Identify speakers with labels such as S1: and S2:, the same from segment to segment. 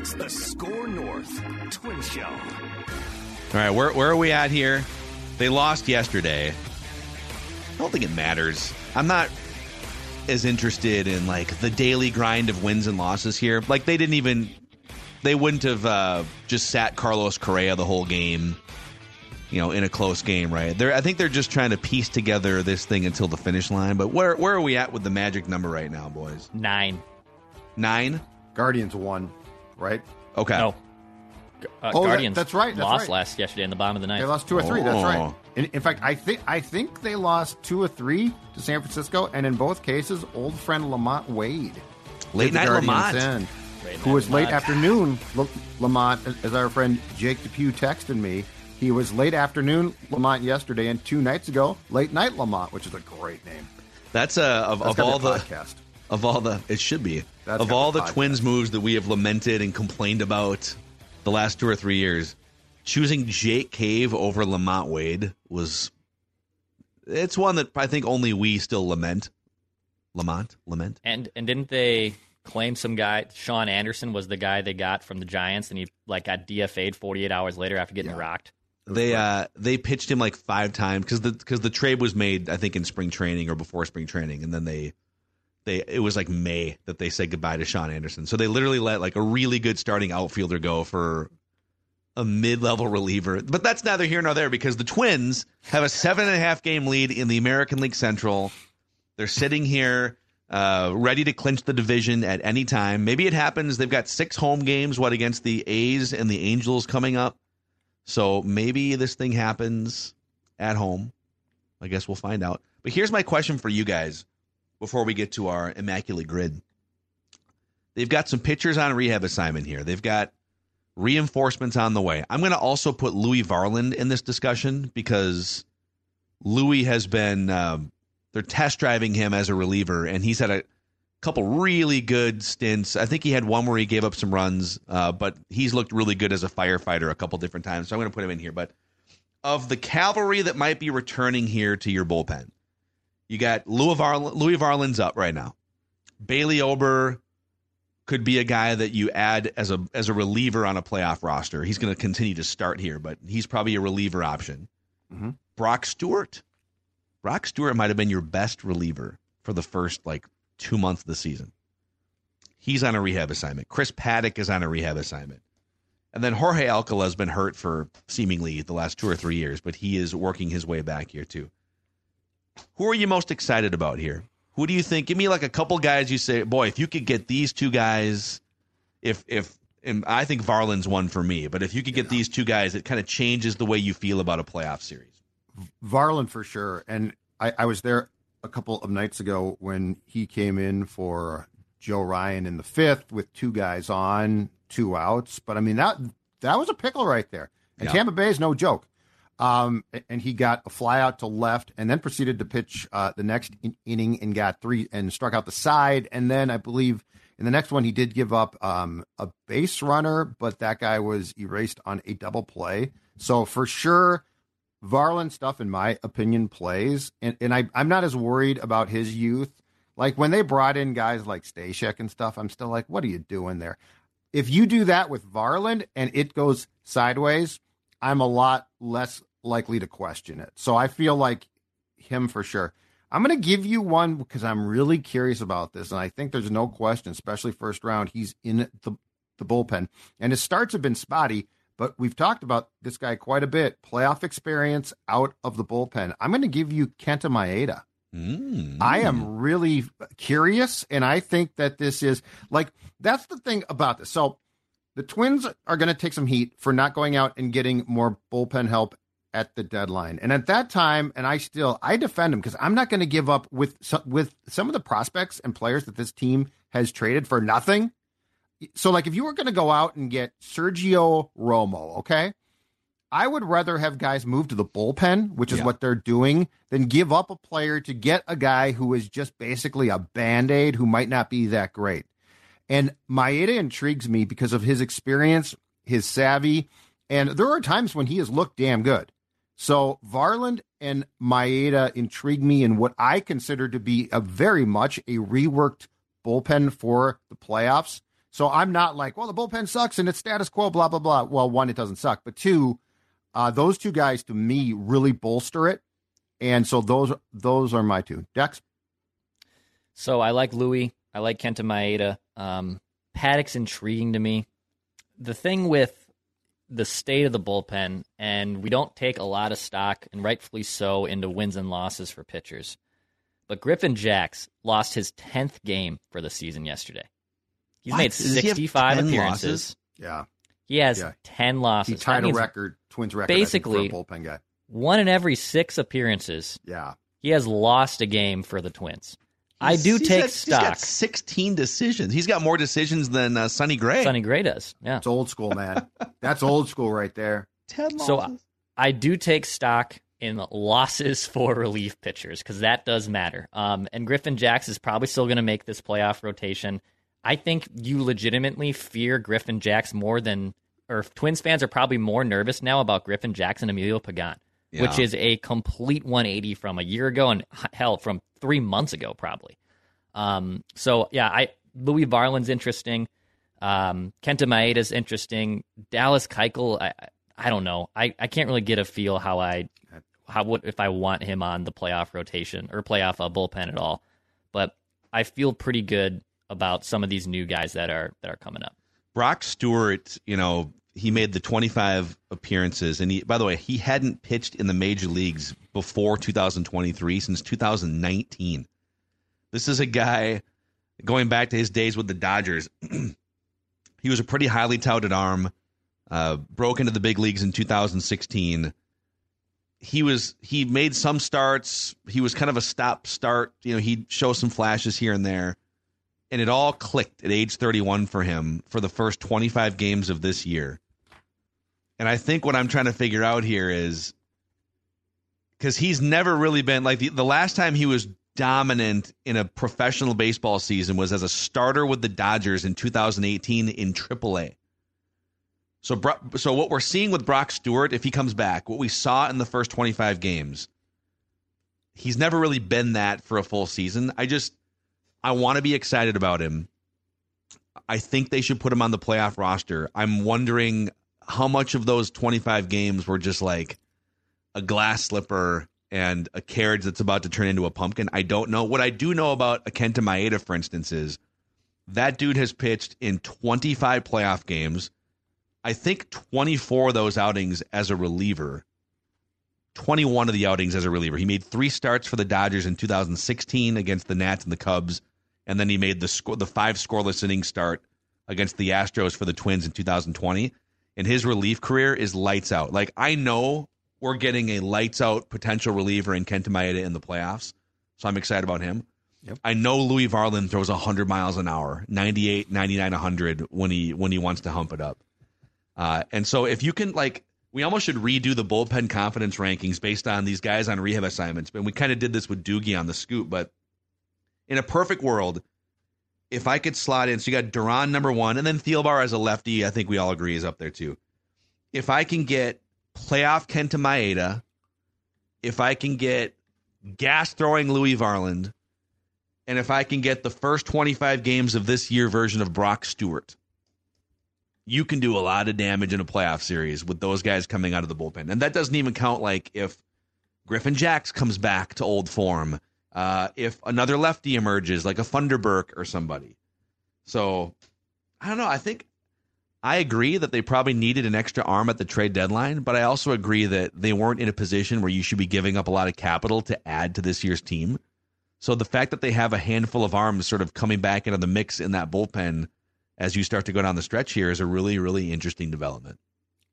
S1: It's the Score North Twin Show.
S2: All right, where, where are we at here? They lost yesterday. I don't think it matters. I'm not as interested in like the daily grind of wins and losses here. Like they didn't even they wouldn't have uh, just sat Carlos Correa the whole game, you know, in a close game, right? They're I think they're just trying to piece together this thing until the finish line. But where where are we at with the magic number right now, boys?
S3: Nine.
S2: Nine.
S4: Guardians won, right?
S2: Okay.
S3: No. Uh,
S4: Oh, that-
S3: Guardians
S4: that's right, that's
S3: lost
S4: right.
S3: last yesterday in the bottom of the ninth.
S4: They lost two or three. That's
S2: Oh.
S4: right. In, in fact, I think I think they lost two or three to San Francisco, and in both cases, old friend LaMonte Wade,
S2: Late night Lamont.
S4: in,
S3: Late
S4: who
S3: night
S4: was late afternoon L- Lamont, as our friend Jake Depew texted me. He was late afternoon Lamont yesterday, and two nights ago, late night Lamont, which is a great name.
S2: That's a of,
S4: That's
S2: of all
S4: their
S2: the
S4: podcast.
S2: Of all the it should be
S4: That's
S2: of all
S4: the
S2: the
S4: podcast.
S2: twins moves that we have lamented and complained about the last two or three years choosing jake cave over lamonte wade was it's one that i think only we still lament lamont lament
S3: And and didn't they claim some guy Shaun Anderson was the guy they got from the Giants and he like got DFA'd 48 hours later after getting
S4: Yeah.
S3: rocked?
S2: they uh they pitched him like five times because the because the trade was made i think in spring training or before spring training and then they they it was like may that they said goodbye to shaun anderson. So they literally let like a really good starting outfielder go for a mid-level reliever. But that's neither here nor there because the twins have a seven and a half game lead in the american league central. They're sitting here uh, ready to clinch the division at any time. Maybe it happens they've got six home games what against the a's and the angels coming up. So maybe this thing happens at home. I guess we'll find out. But here's my question for you guys before we get to our immaculate grid. They've got some pitchers on rehab assignment here. They've got reinforcements on the way. I'm going to also put Louie Varland in this discussion because Louie has been um, they're test driving him as a reliever, and he's had a couple really good stints. I think he had one where he gave up some runs, uh, but he's looked really good as a firefighter a couple different times. So I'm going to put him in here. But of the cavalry that might be returning here to your bullpen, you got Louie, Varl- Louie Varland's up right now. Bailey Ober could be a guy that you add as a as a reliever on a playoff roster. He's going to continue to start here, but he's probably a reliever option.
S4: Mhm.
S2: Brock Stewart. Brock Stewart might have been your best reliever for the first like two months of the season. He's on a rehab assignment. Chris Paddack is on a rehab assignment. And then Jorge Alcala has been hurt for seemingly the last two or three years, but he is working his way back here too. Who are you most excited about here? Who do you think? Give me like a couple guys you say, boy, if you could get these two guys, if if and I think Varland's one for me, but if you could get these two guys, it kind of changes the way you feel about a playoff series.
S4: Varlin for sure. And I, I was there a couple of nights ago when he came in for Joe Ryan in the fifth with two guys on, two outs. But I mean that that was a pickle right there. And
S2: Yeah.
S4: Tampa Bay is no joke. Um, and he got a fly out to left, and then proceeded to pitch uh, the next in- inning and got three and struck out the side. And then I believe in the next one he did give up um, a base runner, but that guy was erased on a double play. So for sure, Varland stuff, in my opinion, plays, and and I I'm not as worried about his youth. Like when they brought in guys like Stashak and stuff, I'm still like, what are you doing there? If you do that with Varland and it goes sideways, I'm a lot less likely to question it. So I feel like him for sure. I'm going to give you one because I'm really curious about this, and I think there's no question, especially first round, he's in the the bullpen, and his starts have been spotty. But we've talked about this guy quite a bit. Playoff experience out of the bullpen. I'm going to give you Kenta Maeda.
S2: Mm.
S4: I am really curious, and I think that this is like that's the thing about this. So the Twins are going to take some heat for not going out and getting more bullpen help at the deadline. And at that time, and I still I defend him because I'm not going to give up with some, with some of the prospects and players that this team has traded for nothing. So like if you were going to go out and get Sergio Romo, okay? I would rather have guys move to the bullpen, which is
S2: Yeah.
S4: what they're doing, than give up a player to get a guy who is just basically a band-aid who might not be that great. And Maeda intrigues me because of his experience, his savvy, and there are times when he has looked damn good. So Varland and Maeda intrigue me in what I consider to be a very much a reworked bullpen for the playoffs. So I'm not like, well, the bullpen sucks and it's status quo, blah blah blah. Well, one, it doesn't suck, but two, uh, those two guys to me really bolster it, and so those those are my two. Dex,
S3: So I like Louie. I like Kenta Maeda. Um, Paddack's intriguing to me. The thing with the state of the bullpen, and we don't take a lot of stock, and rightfully so, into wins and losses for pitchers. But Griffin Jax lost his 10th game for the season yesterday. He's
S2: What?
S3: made
S2: Does he
S3: 65 appearances.
S2: losses?
S4: yeah,
S3: He has
S4: Yeah.
S3: 10 losses.
S4: he tied a record, Twins record, I think,
S3: basically-
S4: for a bullpen guy.
S3: One in every six appearances,
S4: Yeah,
S3: he has lost a game for the Twins. I do
S2: he's
S3: take
S2: got-
S3: stock.
S2: He's got 16 decisions. He's got more decisions than uh, Sonny Gray.
S3: Sonny Gray does. Yeah.
S4: it's old school, man. That's old school right there.
S2: 10
S3: So,
S2: losses.
S3: I do take stock in losses for relief pitchers because that does matter. Um, and Griffin Jax is probably still going to make this playoff rotation. I think you legitimately fear Griffin Jax more than, or Twins fans are probably more nervous now about Griffin Jax and Emilio Pagan, which is a complete 180 from a year ago and hell from three months ago probably. Um, so yeah, I Louie Varland's interesting. Um, Kenta Maeda's interesting. Dallas Keuchel, I, I- don't know. I, I can't really get a feel how I how what if I want him on the playoff rotation or playoff uh, bullpen at all. But I feel pretty good about some of these new guys that are that are coming up.
S2: Brock Stewart, you know, he made the 25 appearances, and he, by the way, he hadn't pitched in the major leagues before 2023 since 2019. This is a guy going back to his days with the Dodgers. he was a pretty highly touted arm, uh, broke into the big leagues in 2016. He was he made some starts. He was kind of a stop start. You know, he'd show some flashes here and there and it all clicked at age 31 for him for the first 25 games of this year. And I think what I'm trying to figure out here is because he's never really been like the, the last time he was dominant in a professional baseball season was as a starter with the Dodgers in 2018 in AAA. So, so what we're seeing with Brock Stewart, if he comes back, what we saw in the first 25 games, he's never really been that for a full season. I just, I want to be excited about him. I think they should put him on the playoff roster. I'm wondering how much of those 25 games were just like a glass slipper and a carriage that's about to turn into a pumpkin. I don't know. What I do know about Akenta Maeda, for instance, is that dude has pitched in 25 playoff games. I think 24 of those outings as a reliever. 21 of the outings as a reliever. He made three starts for the Dodgers in 2016 against the Nats and the Cubs, and then he made the score, the five scoreless inning start against the Astros for the Twins in 2020. And his relief career is lights out. Like I know we're getting a lights out potential reliever in Kenta Maeda in the playoffs, so I'm excited about him.
S4: Yep.
S2: I know Louie Varland throws 100 miles an hour, 98, 99, 100 when he when he wants to hump it up. Uh, and so if you can like we almost should redo the bullpen confidence rankings based on these guys on rehab assignments. And we kind of did this with Doogie on the scoop, but in a perfect world, if I could slot in, so you got Duran number one, and then Thielbar as a lefty, I think we all agree is up there too. If I can get playoff Kenta Maeda, if I can get gas throwing Louie Varland, and if I can get the first 25 games of this year version of Brock Stewart, you can do a lot of damage in a playoff series with those guys coming out of the bullpen. And that doesn't even count like if Griffin Jax comes back to old form, uh, if another lefty emerges like a Funderburk or somebody. So I don't know. I think I agree that they probably needed an extra arm at the trade deadline, but I also agree that they weren't in a position where you should be giving up a lot of capital to add to this year's team. So the fact that they have a handful of arms sort of coming back into the mix in that bullpen as you start to go down the stretch here is a really, really interesting development.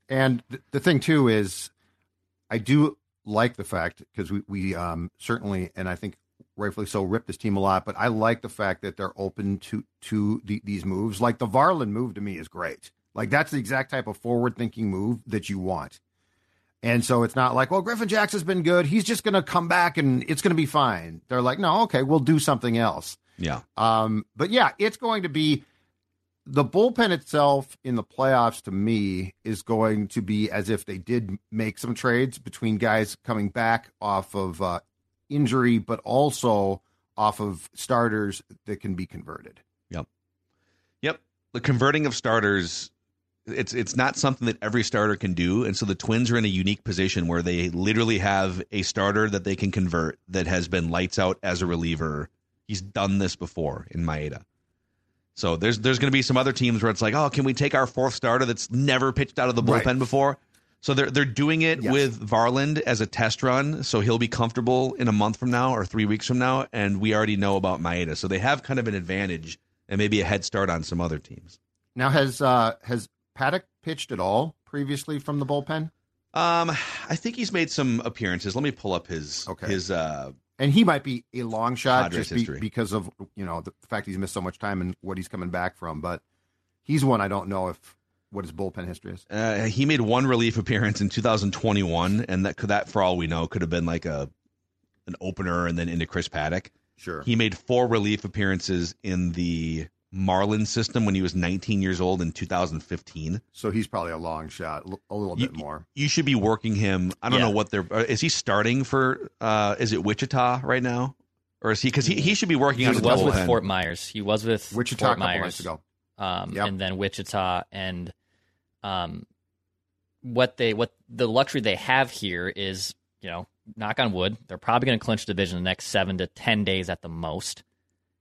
S4: And the thing too is, I do like the fact because we we um, certainly and I think rightfully so ripped this team a lot, but I like the fact that they're open to to the, these moves. Like the Varland move to me is great. Like that's the exact type of forward thinking move that you want. And so it's not like, well, Griffin Jackson's been good. He's just going to come back and it's going to be fine. They're like, no, okay, we'll do something else.
S2: Yeah.
S4: Um, but yeah, it's going to be the bullpen itself in the playoffs to me is going to be as if they did make some trades between guys coming back off of uh, injury, but also off of starters that can be converted.
S2: Yep. Yep. The converting of starters it's it's not something that every starter can do and so the twins are in a unique position where they literally have a starter that they can convert that has been lights out as a reliever he's done this before in maeda so there's there's going to be some other teams where it's like oh can we take our fourth starter that's never pitched out of the bullpen
S4: Right.
S2: before so they're they're doing it
S4: Yes.
S2: with varland as a test run so he'll be comfortable in a month from now or three weeks from now and we already know about maeda so they have kind of an advantage and maybe a head start on some other teams
S4: Now has uh, has Paddack pitched at all previously from the bullpen?
S2: Um, I think he's made some appearances. Let me pull up his
S4: Okay.
S2: his uh
S4: And he might be a long shot
S2: Padres
S4: just be, because of you know the fact he's missed so much time and what he's coming back from. But he's one I don't know if what his bullpen history is.
S2: uh he made one relief appearance in 2021 and that could that for all we know could have been like a an opener and then into Chris Paddack.
S4: Sure.
S2: He made four relief appearances in the Marlins system when he was 19 years old in 2015.
S4: So he's probably a long shot, a little
S2: You-
S4: bit more.
S2: You should be working him. I don't
S3: Yeah.
S2: know what they're uh, is he starting for uh is it Wichita right now? Or is he cuz he, he should be working
S4: He
S2: on
S3: He
S2: the
S3: was with
S2: bullpen.
S3: Fort Myers. He was with
S4: Wichita
S3: Fort
S4: a couple
S3: Myers.
S4: nights ago.
S3: Um,
S4: Yep.
S3: and then Wichita and um, what they what the luxury they have here is you know knock on wood they're probably going to clinch the division in the next seven to ten days at the most.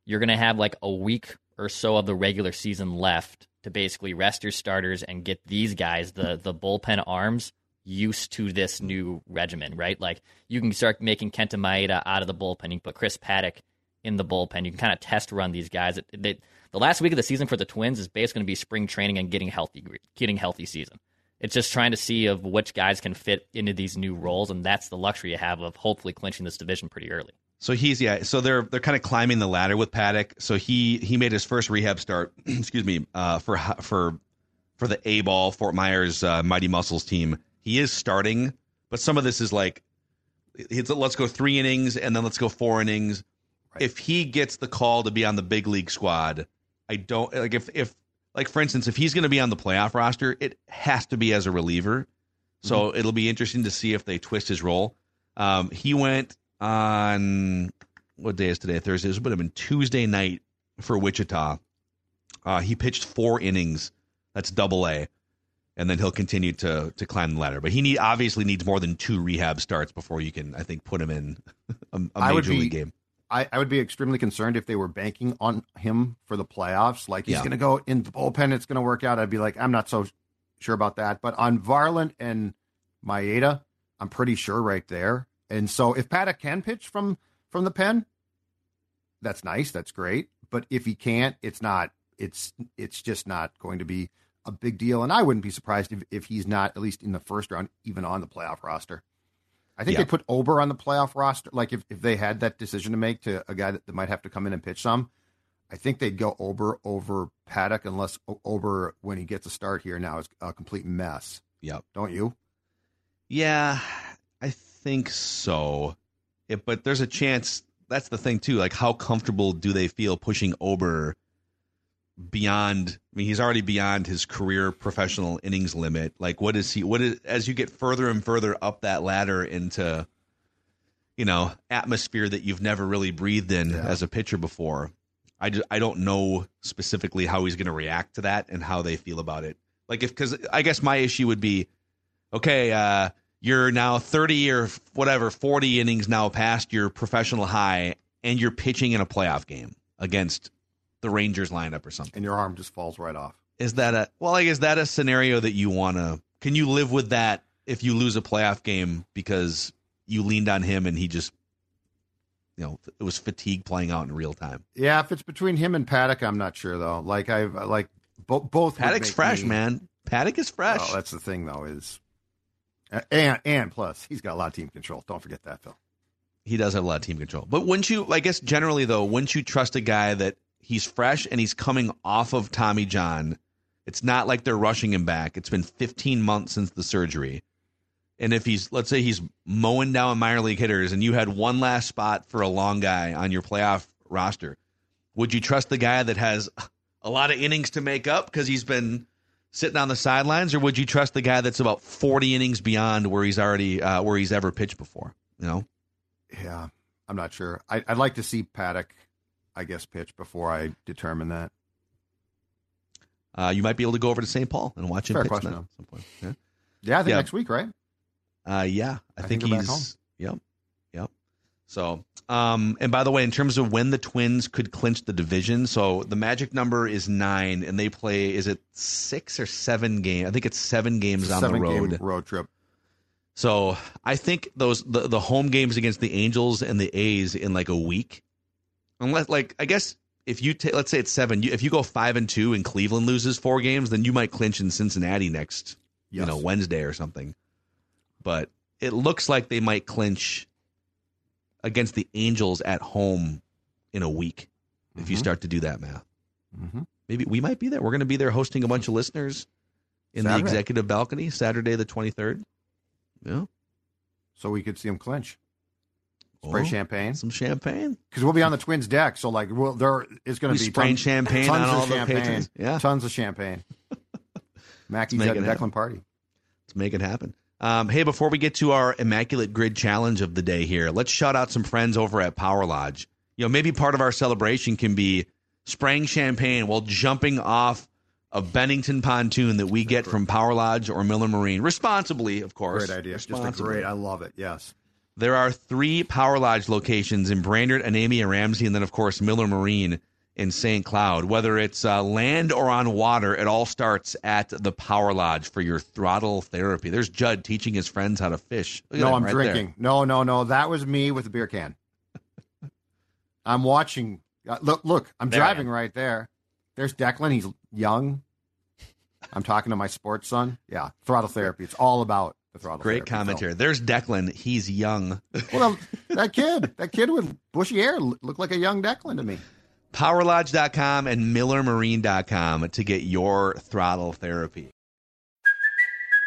S3: You're going to have like a week or so of the regular season left to basically rest your starters and get these guys the the bullpen arms used to this new regimen, right? Like you can start making Kenta Maeda out of the bullpen. You can put Chris Paddack in the bullpen. You can kind of test run these guys. It, they, the last week of the season for the Twins is basically going to be spring training and getting healthy, getting healthy season. It's just trying to see of which guys can fit into these new roles, and that's the luxury you have of hopefully clinching this division pretty early.
S2: So he's yeah. So they're they're kind of climbing the ladder with Paddack. So he he made his first rehab start. excuse me. Uh, for for for the A ball Fort Myers uh, Mighty Mussels team. He is starting, but some of this is like, it's, let's go three innings and then let's go four innings.
S4: Right.
S2: If he gets the call to be on the big league squad, I don't like if if like for instance if he's going to be on the playoff roster, it has to be as a reliever. So it'll be interesting to see if they twist his role. Um, he went on what day is today? Thursday. This would have been Tuesday night for Wichita. Uh, he pitched four innings. That's double A, and then he'll continue to to climb the ladder. But he need obviously needs more than two rehab starts before you can, I think, put him in a,
S4: would
S2: major
S4: be-
S2: league game.
S4: I, I would be extremely concerned if they were banking on him for the playoffs. Like he's
S2: Yeah.
S4: going to go in the bullpen, it's going to work out. I'd be like, I'm not so sure about that. But on Varland and Maeda, I'm pretty sure right there. And so if Paddack can pitch from from the pen, that's nice. That's great. But if he can't, it's not. It's it's just not going to be a big deal. And I wouldn't be surprised if, if he's not at least in the first round, even on the playoff roster. I think
S2: Yeah.
S4: they put Ober on the playoff roster. Like if, if they had that decision to make to a guy that, that might have to come in and pitch some, I think they'd go Ober over Paddack unless O- Ober, when he gets a start here now, is a complete mess.
S2: Yep.
S4: Don't you?
S2: Yeah, I think so. It, but there's a chance. That's the thing too. Like, how comfortable do they feel pushing Ober beyond? I mean, he's already beyond his career professional innings limit. Like, what is he? What is as you get further and further up that ladder into, you know, atmosphere that you've never really breathed in
S4: Yeah.
S2: as a pitcher before. I just, I don't know specifically how he's going to react to that and how they feel about it. Like, if because I guess my issue would be okay, uh, you're now 30 or whatever, 40 innings now past your professional high, and you're pitching in a playoff game against the Rangers lineup or something.
S4: And your arm just falls right off.
S2: Is that a well? Like, is that a scenario that you want to? Can you live with that if you lose a playoff game because you leaned on him and he just, you know, it was fatigue playing out in real time?
S4: Yeah, if it's between him and Paddack, I'm not sure though. Like I've like bo- both. Paddack's
S2: fresh,
S4: me-
S2: man. Paddack is fresh.
S4: Well, that's the thing though is, And and plus, he's got a lot of team control. Don't forget that, Phil.
S2: He does have a lot of team control. But wouldn't you, I guess, generally, though, wouldn't you trust a guy that he's fresh and he's coming off of Tommy John? It's not like they're rushing him back. It's been 15 months since the surgery. And if he's, let's say he's mowing down minor league hitters and you had one last spot for a long guy on your playoff roster, would you trust the guy that has a lot of innings to make up because he's been sitting on the sidelines, or would you trust the guy that's about 40 innings beyond where he's already, uh, where he's ever pitched before? You know?
S4: Yeah, I'm not sure. I, I'd like to see Paddack, I guess, pitch before I determine that.
S2: Uh, you might be able to go over to St. Paul and watch him
S4: Fair
S2: pitch
S4: question,
S2: at some point. Yeah.
S4: Yeah, I think
S2: Yeah.
S4: next week, right?
S2: Uh, yeah, I,
S4: I
S2: think,
S4: think
S2: he's. Yep, yep. So, um, and by the way, in terms of when the Twins could clinch the division, so the magic number is nine, and they play. Is it six or seven games? I think it's seven games
S4: It's
S2: on the road.
S4: game road trip.
S2: So I think those the, the home games against the Angels and the A's in like a week, unless like I guess if you take let's say it's seven, you, if you go five and two and Cleveland loses four games, then you might clinch in Cincinnati next, you know, Wednesday or something. But it looks like they might clinch against the Angels at home in a week if you
S4: Mhm.
S2: start to do that math.
S4: Mm-hmm.
S2: Maybe we might be there. We're going to be there hosting a bunch of listeners in the executive balcony Saturday the twenty third. Yeah.
S4: So we could see them clinch. Spray
S2: Oh.
S4: champagne
S2: some champagne.
S4: because we'll be on the Twins deck. So like, well, there is going to be
S2: spraying
S4: tons,
S2: champagne
S4: tons
S2: on
S4: of
S2: all the
S4: champagne.
S2: patrons. Yeah,
S4: tons of champagne. Mackey's
S2: make
S4: at
S2: it
S4: the
S2: happen.
S4: Declan party.
S2: let's make it happen. Um, hey, before we get to our immaculate grid challenge of the day here, let's shout out some friends over at Power Lodge. You know, maybe part of our celebration can be spraying champagne while jumping off a Bennington pontoon that we get from Power Lodge or Miller Marine, responsibly, of course.
S4: Great idea. Just a great. I love it. Yes.
S2: There are three Power Lodge locations in Brainerd, Onamia, Ramsey, and then, of course, Miller Marine in St. Cloud. Whether it's uh, land or on water, it all starts at the Power Lodge for your throttle therapy. There's Judd teaching his friends how to fish. Look
S4: No, I'm
S2: right there.
S4: drinking. No, no, no. That was me with the beer can. I'm watching. Uh, look, look. I'm
S3: There
S4: driving right there. There's Declan. He's young. I'm talking to my sports son. Yeah, throttle therapy. It's all about the throttle.
S2: Great
S4: therapy, Phil.
S2: commentary. There's Declan. He's young.
S4: Well, that kid, that kid with bushy hair, looked like a young Declan to me.
S2: PowerLodge.com and MillerMarine.com to get your throttle therapy.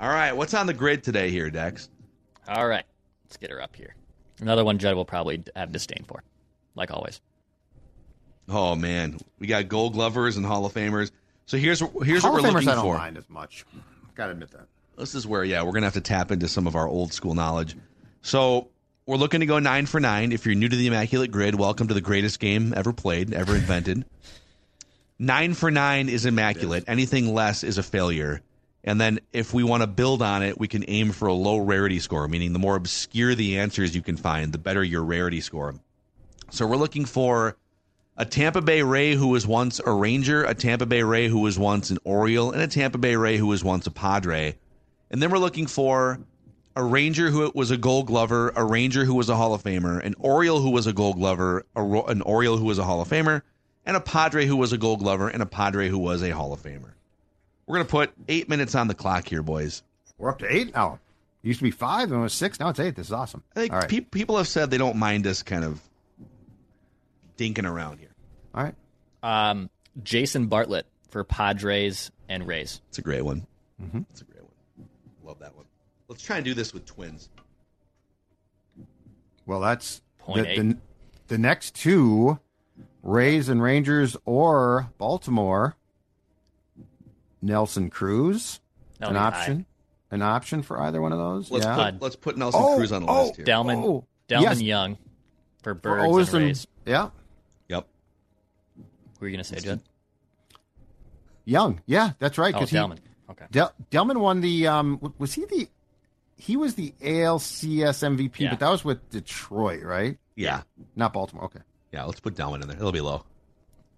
S2: All right, what's on the grid today here, Dex?
S3: All right, let's get her up here. Another one Judd will probably have disdain for, like always.
S2: Oh man, we got Gold Glovers and Hall of Famers. So here's here's
S4: Hall
S2: what we're
S4: Famers,
S2: looking
S4: I don't
S2: for.
S4: mind as much. Gotta admit that.
S2: This is where, yeah, we're gonna have to tap into some of our old school knowledge. So we're looking to go nine for nine. If you're new to the Immaculate Grid, welcome to the greatest game ever played, ever invented. nine for nine is immaculate. Anything less is a failure. And then if we want to build on it, we can aim for a low rarity score, meaning the more obscure the answers you can find, the better your rarity score. So we're looking for a Tampa Bay Ray who was once a Ranger, a Tampa Bay Ray who was once an Oriole, and a Tampa Bay Ray who was once a Padre. And then we're looking for a Ranger who was a Gold Glover, a Ranger who was a Hall of Famer, an Oriole who was a Gold Glover, a, an Oriole who was a Hall of Famer, and a Padre who was a Gold Glover, and a Padre who was a Hall of Famer. We're gonna put eight minutes on the clock here, boys.
S4: We're up to eight now. It used to be five, and it was six. Now it's eight. This is awesome.
S2: I think
S4: All right.
S2: pe- people have said they don't mind us kind of dinking around here.
S4: All right.
S3: Um, Jason Bartlett for Padres and Rays.
S2: It's a great one.
S4: Mm-hmm.
S2: It's a great one. Love that one. Let's try and do this with twins.
S4: Well, that's
S3: Point
S4: the,
S3: eight.
S4: the, the next two, Rays and Rangers or Baltimore. Nelson Cruz,
S3: That'll
S4: an
S3: be high.
S4: option, an option for either one of those.
S2: Let's
S4: yeah.
S2: put let's put Nelson
S4: Oh,
S2: Cruz on the
S4: oh,
S2: list here.
S3: Delmon,
S4: Oh,
S3: Delmon
S4: yes.
S3: Young for
S4: For
S3: Birds and Rays.
S4: Yeah,
S2: Yep.
S3: What were you gonna say, Judd?
S4: Young. Yeah, that's right.
S3: Oh,
S4: Because
S3: Delmon. Okay.
S4: Del- Delmon won the. Um, was he the? he was the ALCS MVP,
S3: Yeah.
S4: but that was with Detroit, right?
S2: Yeah.
S4: Not Baltimore. Okay.
S2: Yeah, let's put Delwin in there. It'll be low.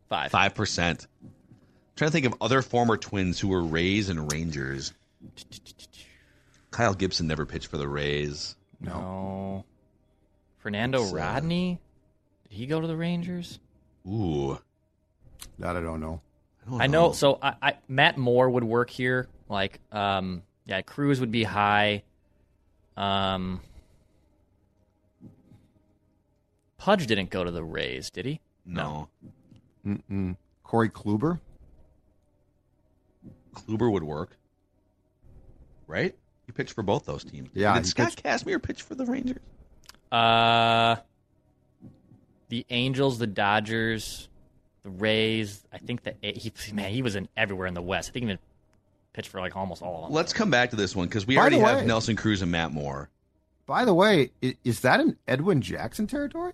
S3: Five.
S2: Five percent. Trying to think of other former twins who were Rays and Rangers. Kyle Gibson never pitched for the Rays.
S3: No. Fernando
S2: So-
S3: Rodney? Did he go to the Rangers?
S2: Ooh.
S4: That I don't know.
S2: don't
S3: I know. So I, I Matt Moore would work here. Like, um, yeah, Cruz would be high. Um, Pudge didn't go to the Rays, did he?
S2: No.
S4: Mm-mm. Corey Kluber.
S2: Kluber would work. Right? He pitched for both those teams.
S4: Yeah,
S2: Did
S4: he
S2: Scott
S4: pitched-
S2: Kazmir pitch for the Rangers?
S3: Uh, the Angels, the Dodgers, the Rays. I think that he man he was in everywhere in the West. I think he even pitched for like almost all of them.
S2: Let's come back to this one because we
S4: By
S2: already
S4: the
S2: have Nelson Cruz and Matt Moore.
S4: By the way, is, is that an Edwin Jackson territory?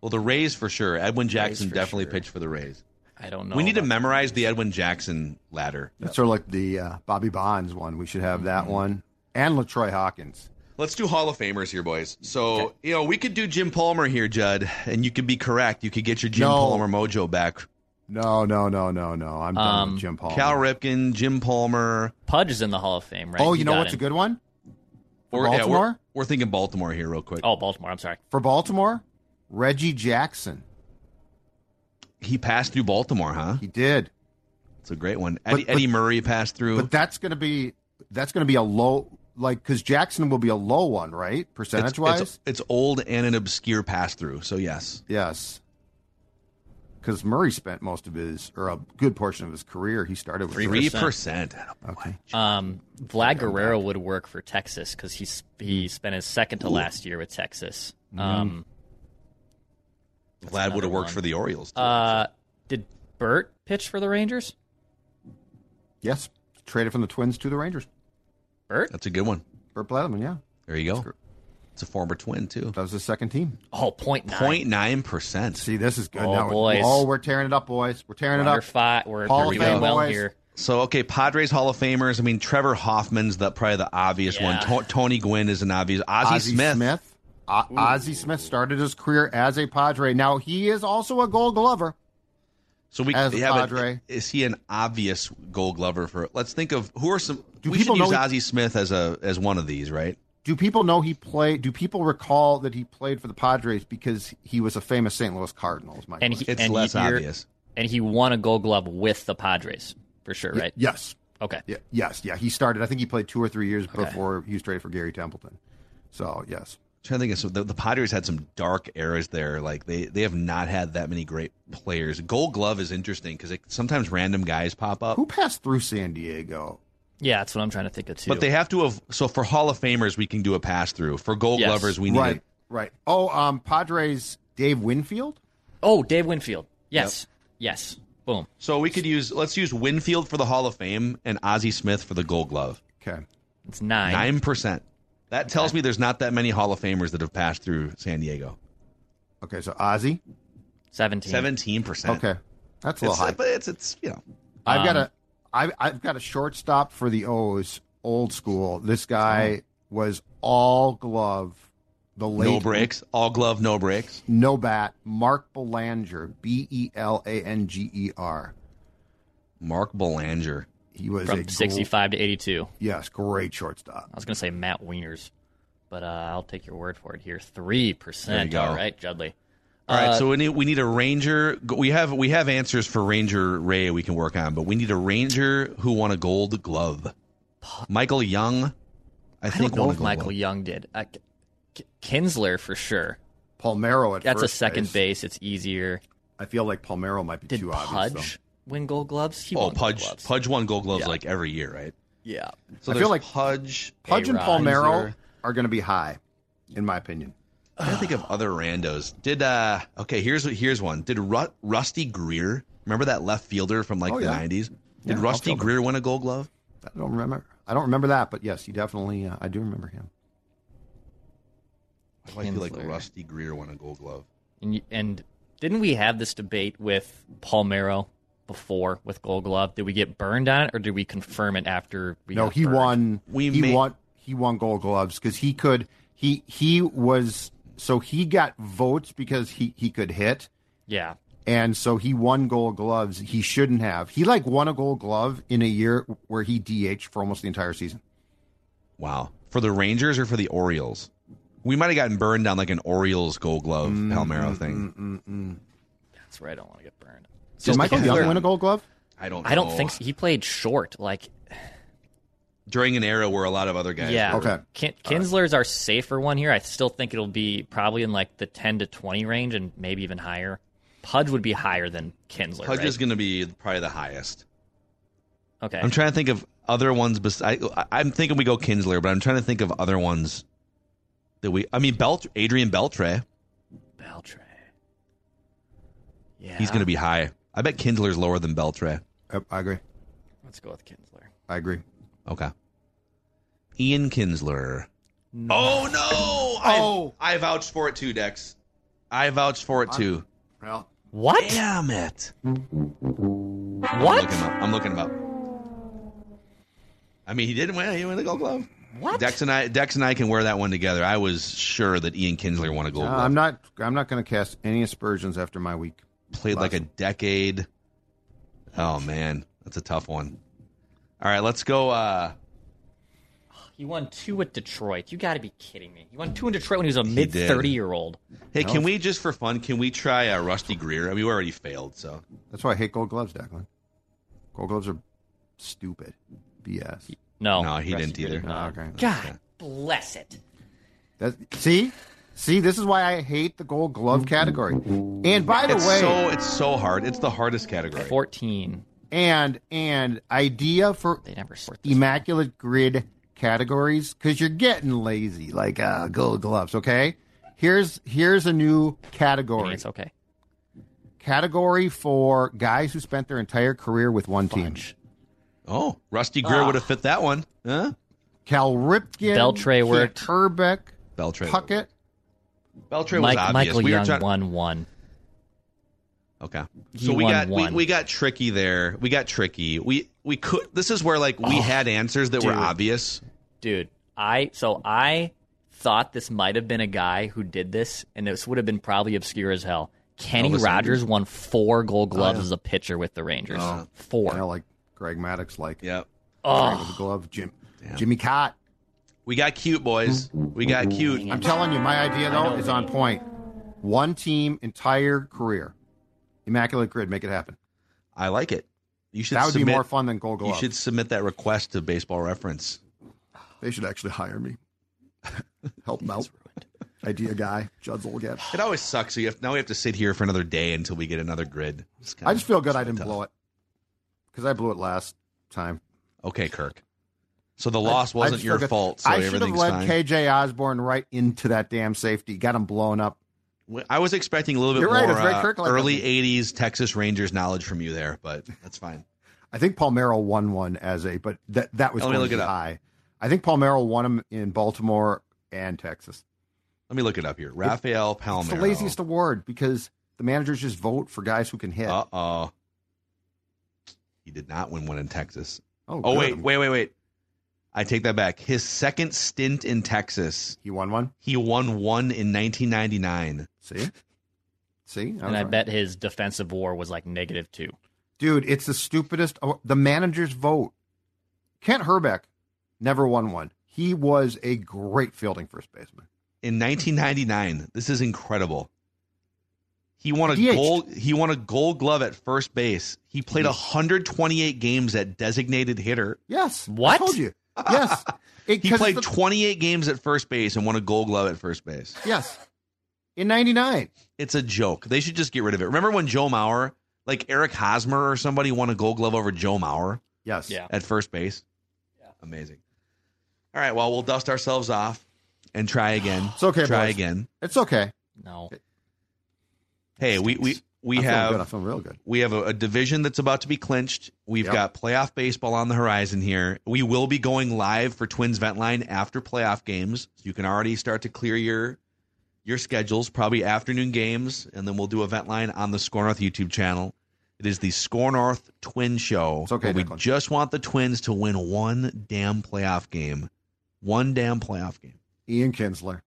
S2: Well, the Rays for sure. Edwin Jackson definitely
S3: sure.
S2: pitched for the Rays.
S3: I don't know.
S2: we need to memorize the Edwin Jackson ladder.
S4: That's sort of like the uh, Bobby Bonds one. We should have that
S2: Mm-hmm.
S4: one. And Latroy Hawkins.
S2: Let's do Hall of Famers here, boys. So, you know, we could do Jim Palmer here, Judd, and you could be correct. You could get your Jim
S4: No.
S2: Palmer mojo back.
S4: No, no, no, no, no. I'm done
S3: Um,
S4: with Jim Palmer.
S2: Cal Ripken, Jim Palmer.
S3: Pudge is in the Hall of Fame, right?
S4: oh,
S3: He
S4: you know
S3: got
S4: what's a good one? For
S2: Or- yeah, we're-
S4: Baltimore?
S2: we're, thinking Baltimore here, real quick.
S3: Oh, Baltimore. I'm sorry.
S4: For Baltimore, Reggie Jackson.
S2: He passed through Baltimore, huh?
S4: He did.
S2: It's a great one. Eddie,
S4: but-
S2: Eddie Murray passed through.
S4: But that's going to be that's going to be a low like cuz Jackson will be a low one, right?
S2: it's,
S4: Percentage wise?
S2: it's, it's old and an obscure pass through. So, yes.
S4: Yes. Cuz Murray spent most of his or a good portion of his career he started with
S2: 3%.
S4: Okay.
S3: Um, Vlad Guerrero would work for Texas because he's he spent his second to last year with Texas. Um,
S2: Vlad would have worked
S3: one.
S2: for the Orioles. Too.
S3: uh, did Bert pitch for the Rangers?
S4: Yes. Traded from the Twins to the Rangers.
S3: Bert?
S2: That's a good one.
S4: Bert Blatherman, yeah.
S2: There you go. It's a former twin, too.
S4: That was the second team.
S3: Oh, point nine.
S2: 0.9%.
S4: See, this is good.
S3: Oh,
S4: now.
S3: boys.
S4: Oh, we're tearing it up, boys. We're tearing
S3: We're
S4: it up.
S3: five. We're,
S4: Hall
S3: we're
S4: of
S3: doing
S4: Fame,
S3: well
S4: boys.
S3: here.
S2: So okay, Padres Hall of Famers. I mean, Trevor Hoffman's the probably the obvious one.
S3: Yeah.
S2: To- Tony Gwynn is an obvious. Ozzie,
S4: Ozzie
S2: Smith.
S4: Smith. O- Ozzie Smith started his career as a Padre. Now he is also a Gold Glover.
S2: So we
S4: As a
S2: yeah, but
S4: Padre.
S2: is he an obvious Gold Glover for? Let's think of who are some.
S4: Do
S2: we should
S4: people
S2: use
S4: know he-
S2: Ozzie Smith as a as one of these, right?
S4: Do people know he played? Do people recall that he played for the Padres because he was a famous St. Louis Cardinals? Is my
S3: And he,
S2: It's
S3: and
S2: less
S3: he,
S2: obvious.
S3: And he won a Gold Glove with the Padres for sure, right?
S4: Yes.
S3: Okay.
S4: Yeah, yes. Yeah. He started. I think he played two or three years before he was traded for Gary Templeton. So yes.
S2: Trying to think of so the, the Padres had some dark eras there. Like they they have not had that many great players. Gold Glove is interesting because sometimes random guys pop up.
S4: Who passed through San Diego?
S3: Yeah, that's what I'm trying to think of too.
S2: But they have to have. So for Hall of Famers, we can do a pass through. For Gold
S3: Yes.
S2: Glovers, we need
S4: Right.
S2: a,
S4: Right. Oh, um, Padres. Dave Winfield.
S3: oh, Dave Winfield. Yes. Yes. Boom.
S2: So we could use let's use Winfield for the Hall of Fame and Ozzie Smith for the Gold Glove.
S4: Okay.
S3: It's nine.
S2: Nine percent. That tells me there's not that many Hall of Famers that have passed through San Diego.
S4: Okay. So Ozzy.
S3: 17.
S2: Seventeen percent.
S4: Okay. That's a little
S2: It's,
S4: high.
S2: but it's it's you know
S4: I've got
S3: Um,
S4: a, I, I've got a shortstop for the O's, old school. This guy was all glove. The late
S2: no breaks, all glove, no breaks.
S4: no bat. Mark Belanger, B E L A N G E R.
S2: Mark Belanger.
S4: He was a
S3: From
S4: gl-
S3: 65 to 82.
S4: yes, great shortstop.
S3: I was going to say Matt Wieters, but uh, I'll take your word for it here. 3%.
S2: There you go.
S3: All right, Judley.
S2: All right,
S3: Uh,
S2: so we need we need a ranger. We have we have answers for Ranger Ray we can work on, but we need a ranger who won a Gold Glove. Michael Young, I,
S3: I
S2: think
S3: don't know
S2: a
S3: if Michael
S2: Glove.
S3: Young did. Uh, K- K- Kinsler for sure.
S4: Palmeiro at
S3: That's a second
S4: base.
S3: base. It's easier.
S4: I feel like Palmeiro might be
S3: Did
S4: too obvious.
S3: Pudge win Gold Gloves? He
S2: Oh,
S3: won Gold
S2: Pudge
S3: Gloves.
S2: Pudge won Gold Gloves
S3: Yeah.
S2: like every year, right?
S3: Yeah.
S2: So
S4: I feel like-
S2: Pudge.
S4: though. Pudge and
S3: A-Rod.
S4: Palmeiro
S2: Kinsler.
S4: are going to be high, in my opinion.
S2: I gotta think of other randos. Did uh okay? Here's here's one. Did Ru- Rusty Greer remember that left fielder from like
S4: Oh,
S2: the
S4: yeah.
S2: '90s?
S4: Yeah,
S2: Did Rusty. Greer win a Gold Glove?
S4: I don't remember. I don't remember that, but yes, you definitely. Uh, I do remember him.
S2: I feel like Rusty Greer won a Gold Glove?
S3: And, y- and didn't we have this debate with Palmeiro before with Gold Glove? Did we get burned on it, or did we confirm it after we?
S4: no,
S3: got
S4: he
S3: burned?
S4: won.
S2: We
S4: he
S2: may-
S4: won. he won Gold Gloves because he could. He he was so he got votes because he he could hit,
S3: Yeah.
S4: and so he won Gold Gloves. He shouldn't have. He like won a Gold Glove in a year where he DH for almost the entire season.
S2: Wow. For the Rangers or for the Orioles? We might have gotten burned on like an Orioles Gold Glove
S4: Mm,
S2: Palmeiro mm, thing.
S3: Mm, mm, That's where I don't want to get burned.
S4: Did
S2: Just
S4: Michael
S2: because-
S4: Young win a Gold Glove?
S2: I don't.
S3: I don't
S2: know.
S3: think so. he played short. Like,
S2: during an era where a lot of other guys.
S3: yeah.
S2: were-
S4: Okay.
S3: Kin- Kinsler's our safer one here. I still think it'll be probably in like the 10 to 20 range and maybe even higher. Pudge would be higher than Kinsler.
S2: Pudge
S3: right?
S2: is going to be probably the highest.
S3: okay.
S2: I'm trying to think of other ones. Bes- I, I, am thinking we go Kinsler, but I'm trying to think of other ones that we. I mean, Belt Adrian Beltre.
S3: Beltray. Yeah.
S2: He's going to be high. I bet Kinsler's lower than Beltre.
S4: Yep, I agree.
S3: Let's go with Kinsler.
S4: I agree.
S2: Okay. Ian Kinsler. Oh no!
S4: Oh.
S2: I, I vouched for it too, Dex. I vouched for it too.
S4: Well,
S3: What?
S2: Damn it! I'm
S3: What?
S2: looking him up. I'm looking him up. I mean, he didn't win. He won the Gold Glove.
S3: What?
S2: Dex and I, Dex and I can wear that one together. I was sure that Ian Kinsler won a Gold
S4: uh,
S2: Glove.
S4: I'm not. I'm not going to cast any aspersions after my week.
S2: Played like a decade. Oh man, that's a tough one. All right, let's go. uh
S3: He won two at Detroit. You got to be kidding me. He won two in Detroit when he was a mid
S2: did.
S3: 30 year old.
S2: Hey, can we just for fun? Can we try uh, Rusty Greer? I mean, we already failed, so
S4: That's why I hate Gold Gloves, Declan. Gold Gloves are stupid. BS.
S3: No.
S2: No, he
S3: Rusty
S2: didn't either.
S3: did not.
S4: Okay.
S3: God bless it.
S4: That, see, see, this is why I hate the Gold Glove category. And by the
S2: it's
S4: way,
S2: so it's so hard. It's the hardest category.
S3: 14.
S4: and and idea for
S3: They never sort this.
S4: immaculate grid categories because you're getting lazy, like uh, Gold Gloves. Okay, here's here's a new
S3: I
S4: category.
S3: mean, it's okay.
S4: Category for guys who spent their entire career with one team.
S2: Oh, Rusty Greer would have fit that one, huh?
S4: Cal Ripken,
S3: Beltre
S4: Keith
S3: worked.
S4: Hrbek,
S2: Beltre.
S4: Puckett.
S2: Beltre was
S3: Mike,
S2: obvious.
S3: Michael
S2: we were
S3: Young
S2: trying-
S3: won one.
S2: Okay.
S3: He
S2: So we got we, we got tricky there. We got tricky. We we could. This is where like we oh, had answers that were obvious.
S3: Dude, I so I thought this might have been a guy who did this, and this would have been probably obscure as hell. Kenny
S2: Elvis
S3: Rogers
S2: Andrews?
S3: won four Gold oh, Gloves
S4: yeah.
S3: as a pitcher with the Rangers.
S4: Oh.
S3: Four.
S4: You like Greg Maddux, like
S2: Yep.
S4: with the glove. Jim, Jimmy Kaat.
S2: We got cute boys. We got cute.
S4: I'm telling you, my idea though is on point. One team, entire career, immaculate grid. Make it happen.
S2: I like it. You should
S4: That would
S2: submit,
S4: be more fun than Gold
S2: You should submit that request to Baseball Reference.
S4: They should actually hire me. Help them out. Idea guy, Judd's will get.
S2: It always sucks. So you have, now we have to sit here for another day until we get another grid.
S4: I just feel good I didn't
S2: tough.
S4: blow it because I blew it last time.
S2: Okay, Kirk. So the loss
S4: I
S2: wasn't your fault. So
S4: I should have led
S2: fine.
S4: KJ Osborn right into that damn safety. Got him blown up.
S2: I was expecting a little bit
S4: You're right,
S2: more
S4: it's Ray
S2: uh, early '80s Texas Rangers knowledge from you there, but that's fine.
S4: I think Palmeiro won one as a, but that that was
S2: Let me look it
S4: be
S2: up.
S4: high. I think Palmeiro won him in Baltimore and Texas.
S2: Let me look it up here. Rafael
S4: It's
S2: Palmeiro.
S4: the laziest award because the managers just vote for guys who can hit.
S2: Uh oh. He did not win one in Texas.
S4: oh,
S2: Oh wait, wait, wait, wait. I take that back. His second stint in Texas,
S4: He won one.
S2: he won one in 1999.
S4: See, see,
S3: and I
S4: right.
S3: bet his defensive war was like negative two.
S4: dude, it's the stupidest. oh, The managers vote. Kent Hrbek never won one. He was a great fielding first baseman.
S2: In 1999, this is incredible. He won a
S4: DH.
S2: gold. He won a Gold Glove at first base. He played 128 games at designated hitter.
S4: Yes,
S3: What?
S4: I told you. Yes, It-
S2: He
S4: 'cause
S2: played
S4: the-
S2: 28 games at first base and won a Gold Glove at first base.
S4: yes, in '99.
S2: It's a joke. They should just get rid of it. Remember when Joe Mauer, like Eric Hosmer or somebody, won a Gold Glove over Joe Mauer
S4: Yes.
S3: Yeah.
S2: at first base? Yeah. Amazing. All right. Well, we'll dust ourselves off and try again.
S4: It's okay,
S2: Try
S4: boys.
S2: again.
S4: It's okay.
S3: No.
S2: Hey, we we we have
S4: good. I feel real good.
S2: we have a, a division that's about to be clinched. We've
S4: Yep.
S2: got playoff baseball on the horizon here. We will be going live for Twins Vent Line after playoff games. So you can already start to clear your your schedules, probably afternoon games, and then we'll do a Vent Line on the Score North YouTube channel. It is the Score North Twin Show.
S4: It's okay,
S2: we
S4: Declan.
S2: just want the Twins to win one damn playoff game One damn playoff game.
S4: Ian Kinsler.